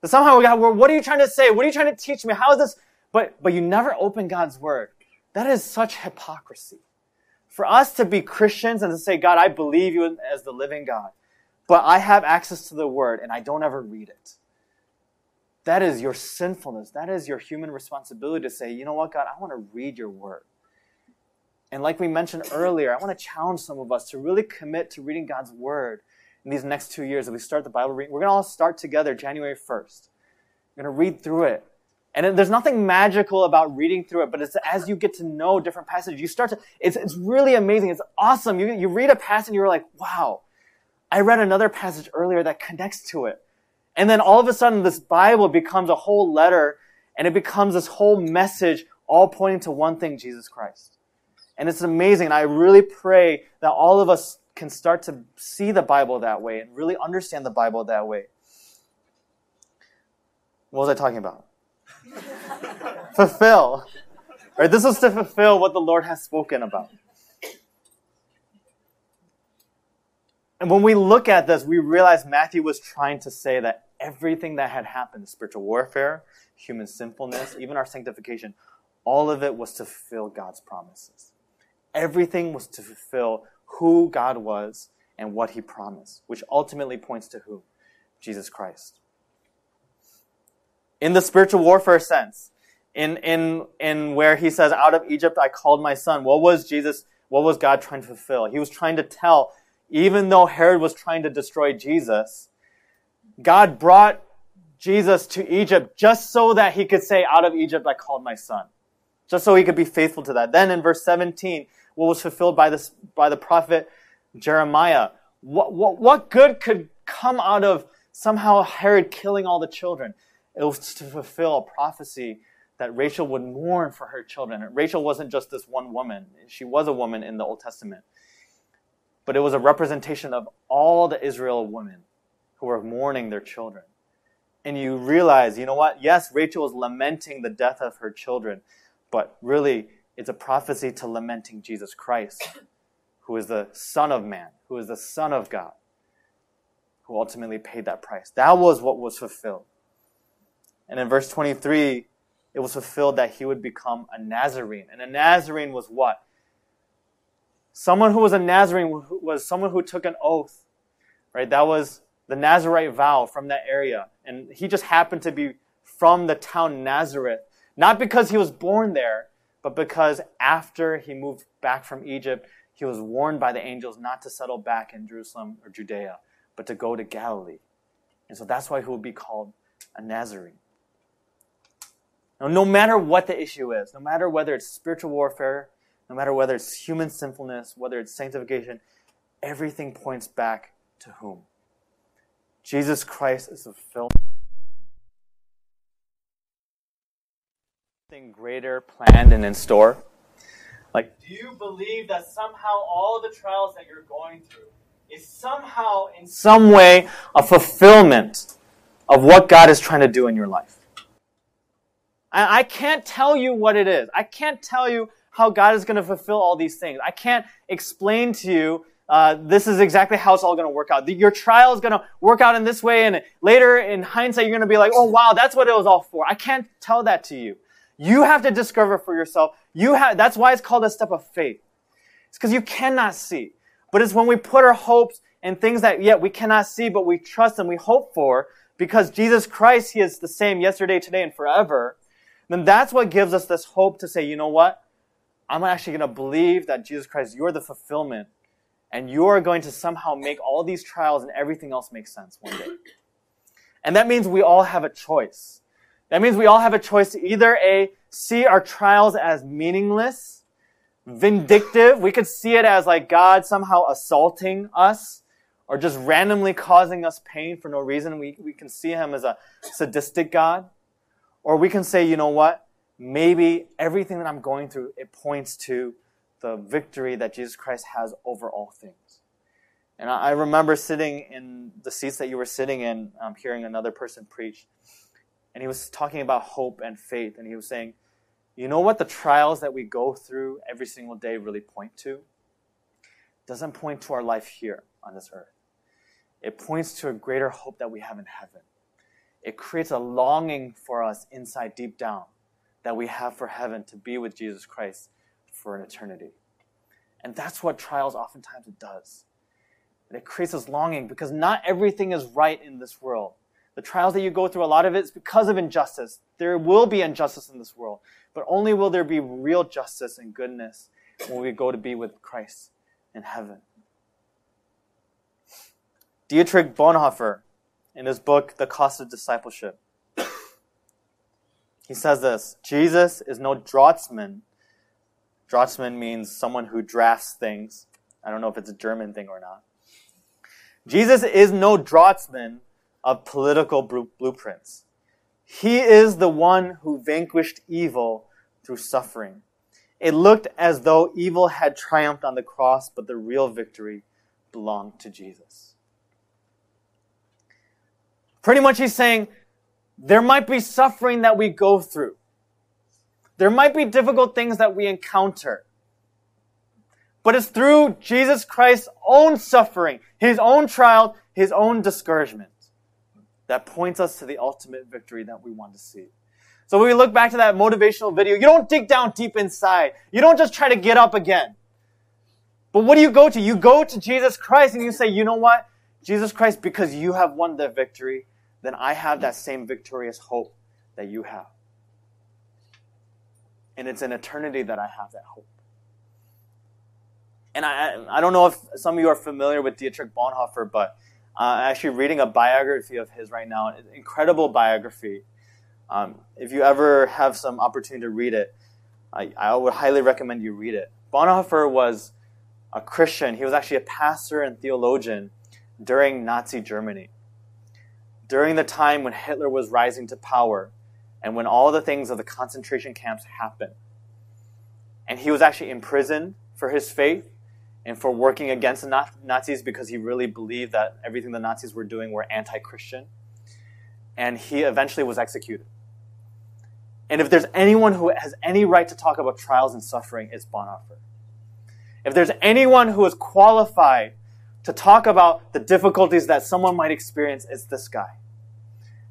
That somehow, God, what are you trying to say? What are you trying to teach me? How is this? But, but you never open God's word. That is such hypocrisy. For us to be Christians and to say, God, I believe you as the living God, but I have access to the word and I don't ever read it. That is your sinfulness. That is your human responsibility to say, you know what, God, I want to read your word. And like we mentioned earlier, I want to challenge some of us to really commit to reading God's word in these next two years as we start the Bible reading. We're going to all start together January 1st. We're going to read through it. And there's nothing magical about reading through it, but it's as you get to know different passages, you start to, it's, it's really amazing. It's awesome. You, you read a passage and you're like, wow, I read another passage earlier that connects to it. And then all of a sudden this Bible becomes a whole letter and it becomes this whole message all pointing to one thing, Jesus Christ. And it's amazing. And I really pray that all of us can start to see the Bible that way and really understand the Bible that way. What was I talking about? fulfill. Right? This is to fulfill what the Lord has spoken about. And when we look at this, we realize Matthew was trying to say that everything that had happened, spiritual warfare, human sinfulness, even our sanctification, all of it was to fulfill God's promises. Everything was to fulfill who God was and what he promised, which ultimately points to who? Jesus Christ. In the spiritual warfare sense, in, in, in where he says, out of Egypt I called my son, what was Jesus, what was God trying to fulfill? He was trying to tell, even though Herod was trying to destroy Jesus, God brought Jesus to Egypt just so that he could say, out of Egypt I called my son. Just so he could be faithful to that. Then in verse 17, what was fulfilled by, this, by the prophet Jeremiah. What, what, what good could come out of somehow Herod killing all the children? It was to fulfill a prophecy that Rachel would mourn for her children. Rachel wasn't just this one woman, she was a woman in the Old Testament. But it was a representation of all the Israel women who were mourning their children. And you realize, you know what? Yes, Rachel was lamenting the death of her children, but really, it's a prophecy to lamenting Jesus Christ, who is the Son of Man, who is the Son of God, who ultimately paid that price. That was what was fulfilled. And in verse 23, it was fulfilled that he would become a Nazarene. And a Nazarene was what? Someone who was a Nazarene was someone who took an oath, right? That was the Nazarite vow from that area. And he just happened to be from the town Nazareth. Not because he was born there, but because after he moved back from Egypt, he was warned by the angels not to settle back in Jerusalem or Judea, but to go to Galilee. And so that's why he will be called a Nazarene. Now, no matter what the issue is, no matter whether it's spiritual warfare, no matter whether it's human sinfulness, whether it's sanctification, everything points back to whom? Jesus Christ is the fulfillment. Something greater planned and in store. Like, do you believe that somehow all the trials that you're going through is somehow, in some way, a fulfillment of what God is trying to do in your life? I, I can't tell you what it is. I can't tell you how God is going to fulfill all these things. I can't explain to you uh, this is exactly how it's all going to work out. Your trial is going to work out in this way, and later in hindsight, you're going to be like, oh, wow, that's what it was all for. I can't tell that to you. You have to discover for yourself. You have, that's why it's called a step of faith. It's because you cannot see. But it's when we put our hopes in things that, yet we cannot see, but we trust and we hope for, because Jesus Christ, He is the same yesterday, today, and forever, then that's what gives us this hope to say, you know what? I'm actually going to believe that Jesus Christ, you're the fulfillment, and you're going to somehow make all these trials and everything else make sense one day. And that means we all have a choice. That means we all have a choice to either A, see our trials as meaningless, vindictive. We could see it as like God somehow assaulting us or just randomly causing us pain for no reason. We, we can see him as a sadistic God. Or we can say, you know what? Maybe everything that I'm going through, it points to the victory that Jesus Christ has over all things. And I remember sitting in the seats that you were sitting in, um, hearing another person preach and he was talking about hope and faith, and he was saying, you know what the trials that we go through every single day really point to? Doesn't point to our life here on this earth. It points to a greater hope that we have in heaven. It creates a longing for us inside, deep down, that we have for heaven to be with Jesus Christ for an eternity. And that's what trials oftentimes it does. And it creates this longing because not everything is right in this world. The trials that you go through, a lot of it is because of injustice. There will be injustice in this world, but only will there be real justice and goodness when we go to be with Christ in heaven. Dietrich Bonhoeffer, in his book, The Cost of Discipleship, he says this Jesus is no draughtsman. Draughtsman means someone who drafts things. I don't know if it's a German thing or not. Jesus is no draughtsman of political blueprints. He is the one who vanquished evil through suffering. It looked as though evil had triumphed on the cross, but the real victory belonged to Jesus. Pretty much, he's saying there might be suffering that we go through. There might be difficult things that we encounter. but it's through Jesus Christ's own suffering, his own trial, his own discouragement that points us to the ultimate victory that we want to see. So when we look back to that motivational video, you don't dig down deep inside. You don't just try to get up again. But what do you go to? You go to Jesus Christ and you say, you know what? Jesus Christ, because you have won the victory, then I have that same victorious hope that you have. And it's an eternity that I have that hope. And I, I don't know if some of you are familiar with Dietrich Bonhoeffer, but uh, actually reading a biography of his right now, an incredible biography. Um, if you ever have some opportunity to read it, I, I would highly recommend you read it. Bonhoeffer was a Christian. He was actually a pastor and theologian during Nazi Germany. During the time when Hitler was rising to power and when all the things of the concentration camps happened. And he was actually imprisoned for his faith and for working against the Nazis because he really believed that everything the Nazis were doing were anti Christian. And he eventually was executed. And if there's anyone who has any right to talk about trials and suffering, it's Bonhoeffer. If there's anyone who is qualified to talk about the difficulties that someone might experience, it's this guy.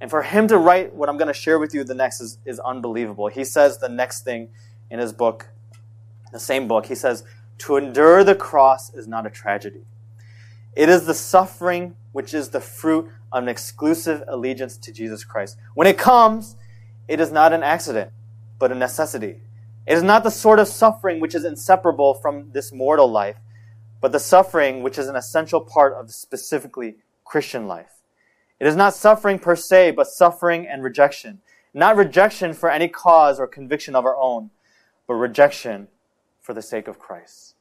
And for him to write what I'm going to share with you the next is, is unbelievable. He says the next thing in his book, the same book, he says, to endure the cross is not a tragedy. It is the suffering which is the fruit of an exclusive allegiance to Jesus Christ. When it comes, it is not an accident, but a necessity. It is not the sort of suffering which is inseparable from this mortal life, but the suffering which is an essential part of specifically Christian life. It is not suffering per se, but suffering and rejection. Not rejection for any cause or conviction of our own, but rejection for the sake of Christ.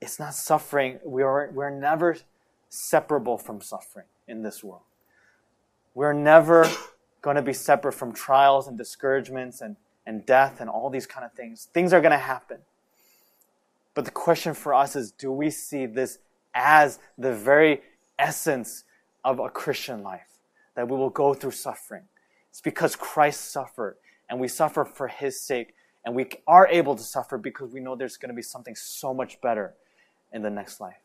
It's not suffering. We are, we're never separable from suffering in this world. We're never going to be separate from trials and discouragements and, and death and all these kind of things. Things are going to happen. But the question for us is do we see this as the very essence of a Christian life? That we will go through suffering. It's because Christ suffered and we suffer for his sake. And we are able to suffer because we know there's going to be something so much better in the next life.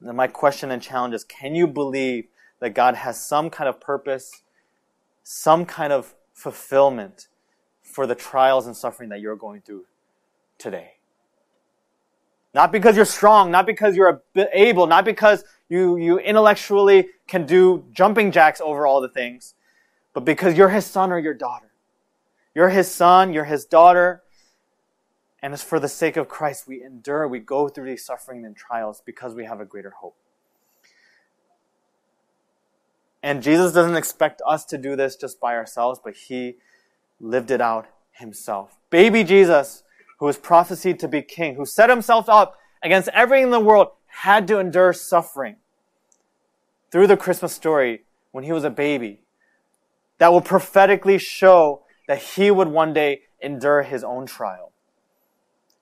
And my question and challenge is can you believe that God has some kind of purpose, some kind of fulfillment for the trials and suffering that you're going through today? Not because you're strong, not because you're able, not because you, you intellectually can do jumping jacks over all the things, but because you're his son or your daughter. You're his son, you're his daughter. And it's for the sake of Christ we endure, we go through these suffering and trials because we have a greater hope. And Jesus doesn't expect us to do this just by ourselves, but he lived it out himself. Baby Jesus, who was prophesied to be king, who set himself up against everything in the world, had to endure suffering through the Christmas story when he was a baby that will prophetically show that he would one day endure his own trial.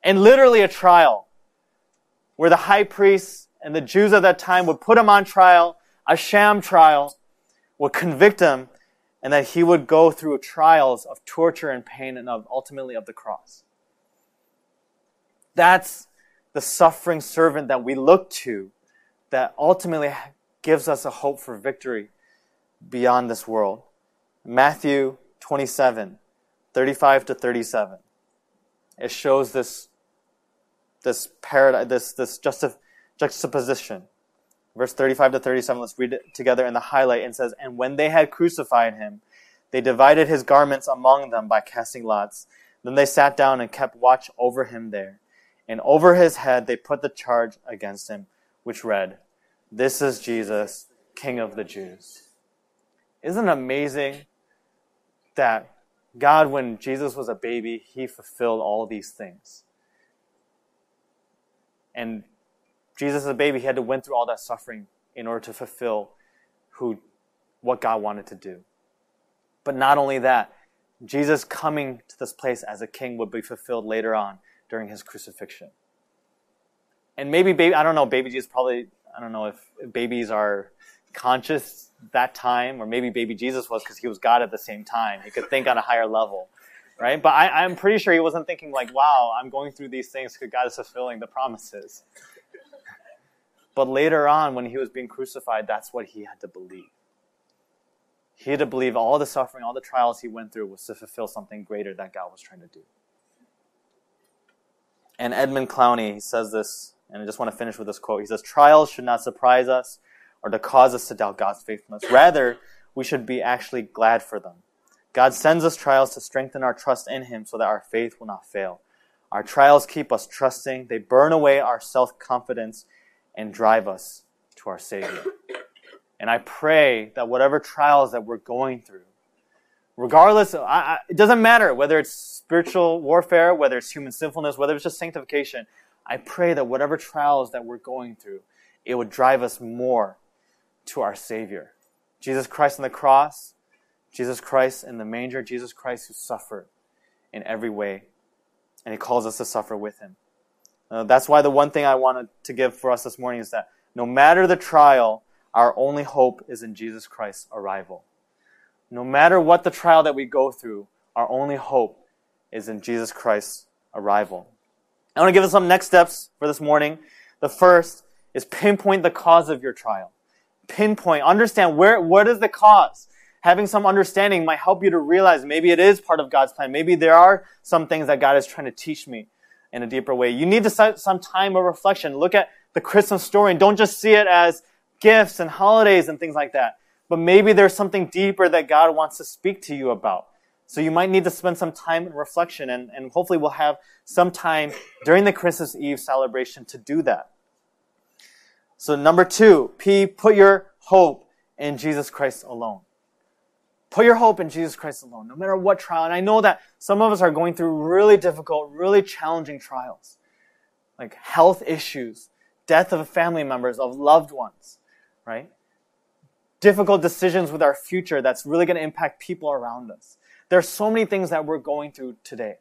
And literally a trial where the high priests and the Jews of that time would put him on trial, a sham trial, would convict him, and that he would go through trials of torture and pain and of ultimately of the cross. That's the suffering servant that we look to that ultimately gives us a hope for victory beyond this world. Matthew 27, 35 to 37. It shows this, this paradigm, this, this juxtaposition. Verse 35 to 37, let's read it together in the highlight. and says, And when they had crucified him, they divided his garments among them by casting lots. Then they sat down and kept watch over him there. And over his head they put the charge against him, which read, This is Jesus, King of the Jews. Isn't it amazing that God, when Jesus was a baby, he fulfilled all these things. And Jesus as a baby, he had to went through all that suffering in order to fulfill who what God wanted to do. But not only that, Jesus coming to this place as a king would be fulfilled later on during his crucifixion. And maybe baby I don't know, baby Jesus probably I don't know if babies are conscious that time, or maybe baby Jesus was because he was God at the same time. He could think on a higher level. right? But I, I'm pretty sure he wasn't thinking like, wow, I'm going through these things because God is fulfilling the promises. But later on, when he was being crucified, that's what he had to believe. He had to believe all the suffering, all the trials he went through was to fulfill something greater that God was trying to do. And Edmund Clowney, says this, and I just want to finish with this quote. He says, Trials should not surprise us or to cause us to doubt God's faithfulness. Rather, we should be actually glad for them. God sends us trials to strengthen our trust in Him so that our faith will not fail. Our trials keep us trusting, they burn away our self confidence and drive us to our Savior. And I pray that whatever trials that we're going through, regardless, I, I, it doesn't matter whether it's spiritual warfare, whether it's human sinfulness, whether it's just sanctification, I pray that whatever trials that we're going through, it would drive us more to our Savior. Jesus Christ on the cross, Jesus Christ in the manger, Jesus Christ who suffered in every way, and He calls us to suffer with Him. Uh, that's why the one thing I wanted to give for us this morning is that no matter the trial, our only hope is in Jesus Christ's arrival. No matter what the trial that we go through, our only hope is in Jesus Christ's arrival. I want to give us some next steps for this morning. The first is pinpoint the cause of your trial. Pinpoint, understand where, what is the cause? Having some understanding might help you to realize maybe it is part of God's plan. Maybe there are some things that God is trying to teach me in a deeper way. You need to set some time of reflection. Look at the Christmas story and don't just see it as gifts and holidays and things like that. But maybe there's something deeper that God wants to speak to you about. So you might need to spend some time in reflection and, and hopefully we'll have some time during the Christmas Eve celebration to do that. So number two, P, put your hope in Jesus Christ alone. Put your hope in Jesus Christ alone, no matter what trial. And I know that some of us are going through really difficult, really challenging trials, like health issues, death of family members, of loved ones, right? Difficult decisions with our future that's really going to impact people around us. There are so many things that we're going through today.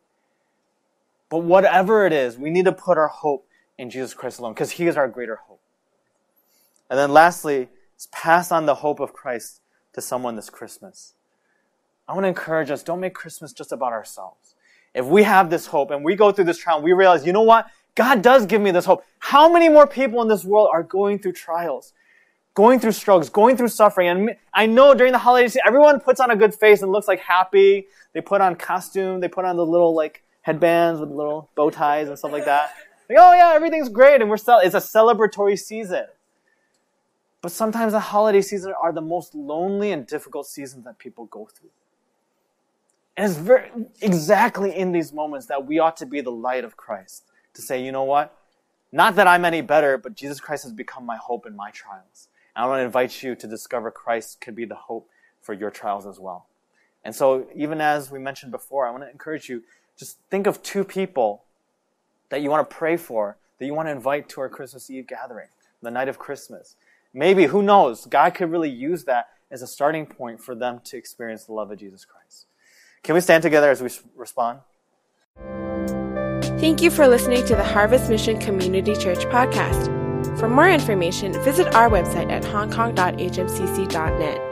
But whatever it is, we need to put our hope in Jesus Christ alone because He is our greater hope. And then lastly, pass on the hope of Christ to someone this Christmas. I want to encourage us don't make Christmas just about ourselves. If we have this hope and we go through this trial, we realize, you know what? God does give me this hope. How many more people in this world are going through trials? going through struggles, going through suffering. And I know during the holidays, everyone puts on a good face and looks like happy. They put on costume, they put on the little like headbands with little bow ties and stuff like that. Like, oh yeah, everything's great, and we're it's a celebratory season. But sometimes the holiday season are the most lonely and difficult seasons that people go through. And it's very, exactly in these moments that we ought to be the light of Christ. To say, you know what? Not that I'm any better, but Jesus Christ has become my hope in my trials. I want to invite you to discover Christ could be the hope for your trials as well. And so, even as we mentioned before, I want to encourage you just think of two people that you want to pray for, that you want to invite to our Christmas Eve gathering, the night of Christmas. Maybe, who knows, God could really use that as a starting point for them to experience the love of Jesus Christ. Can we stand together as we respond? Thank you for listening to the Harvest Mission Community Church podcast. For more information, visit our website at hongkong.hmcc.net.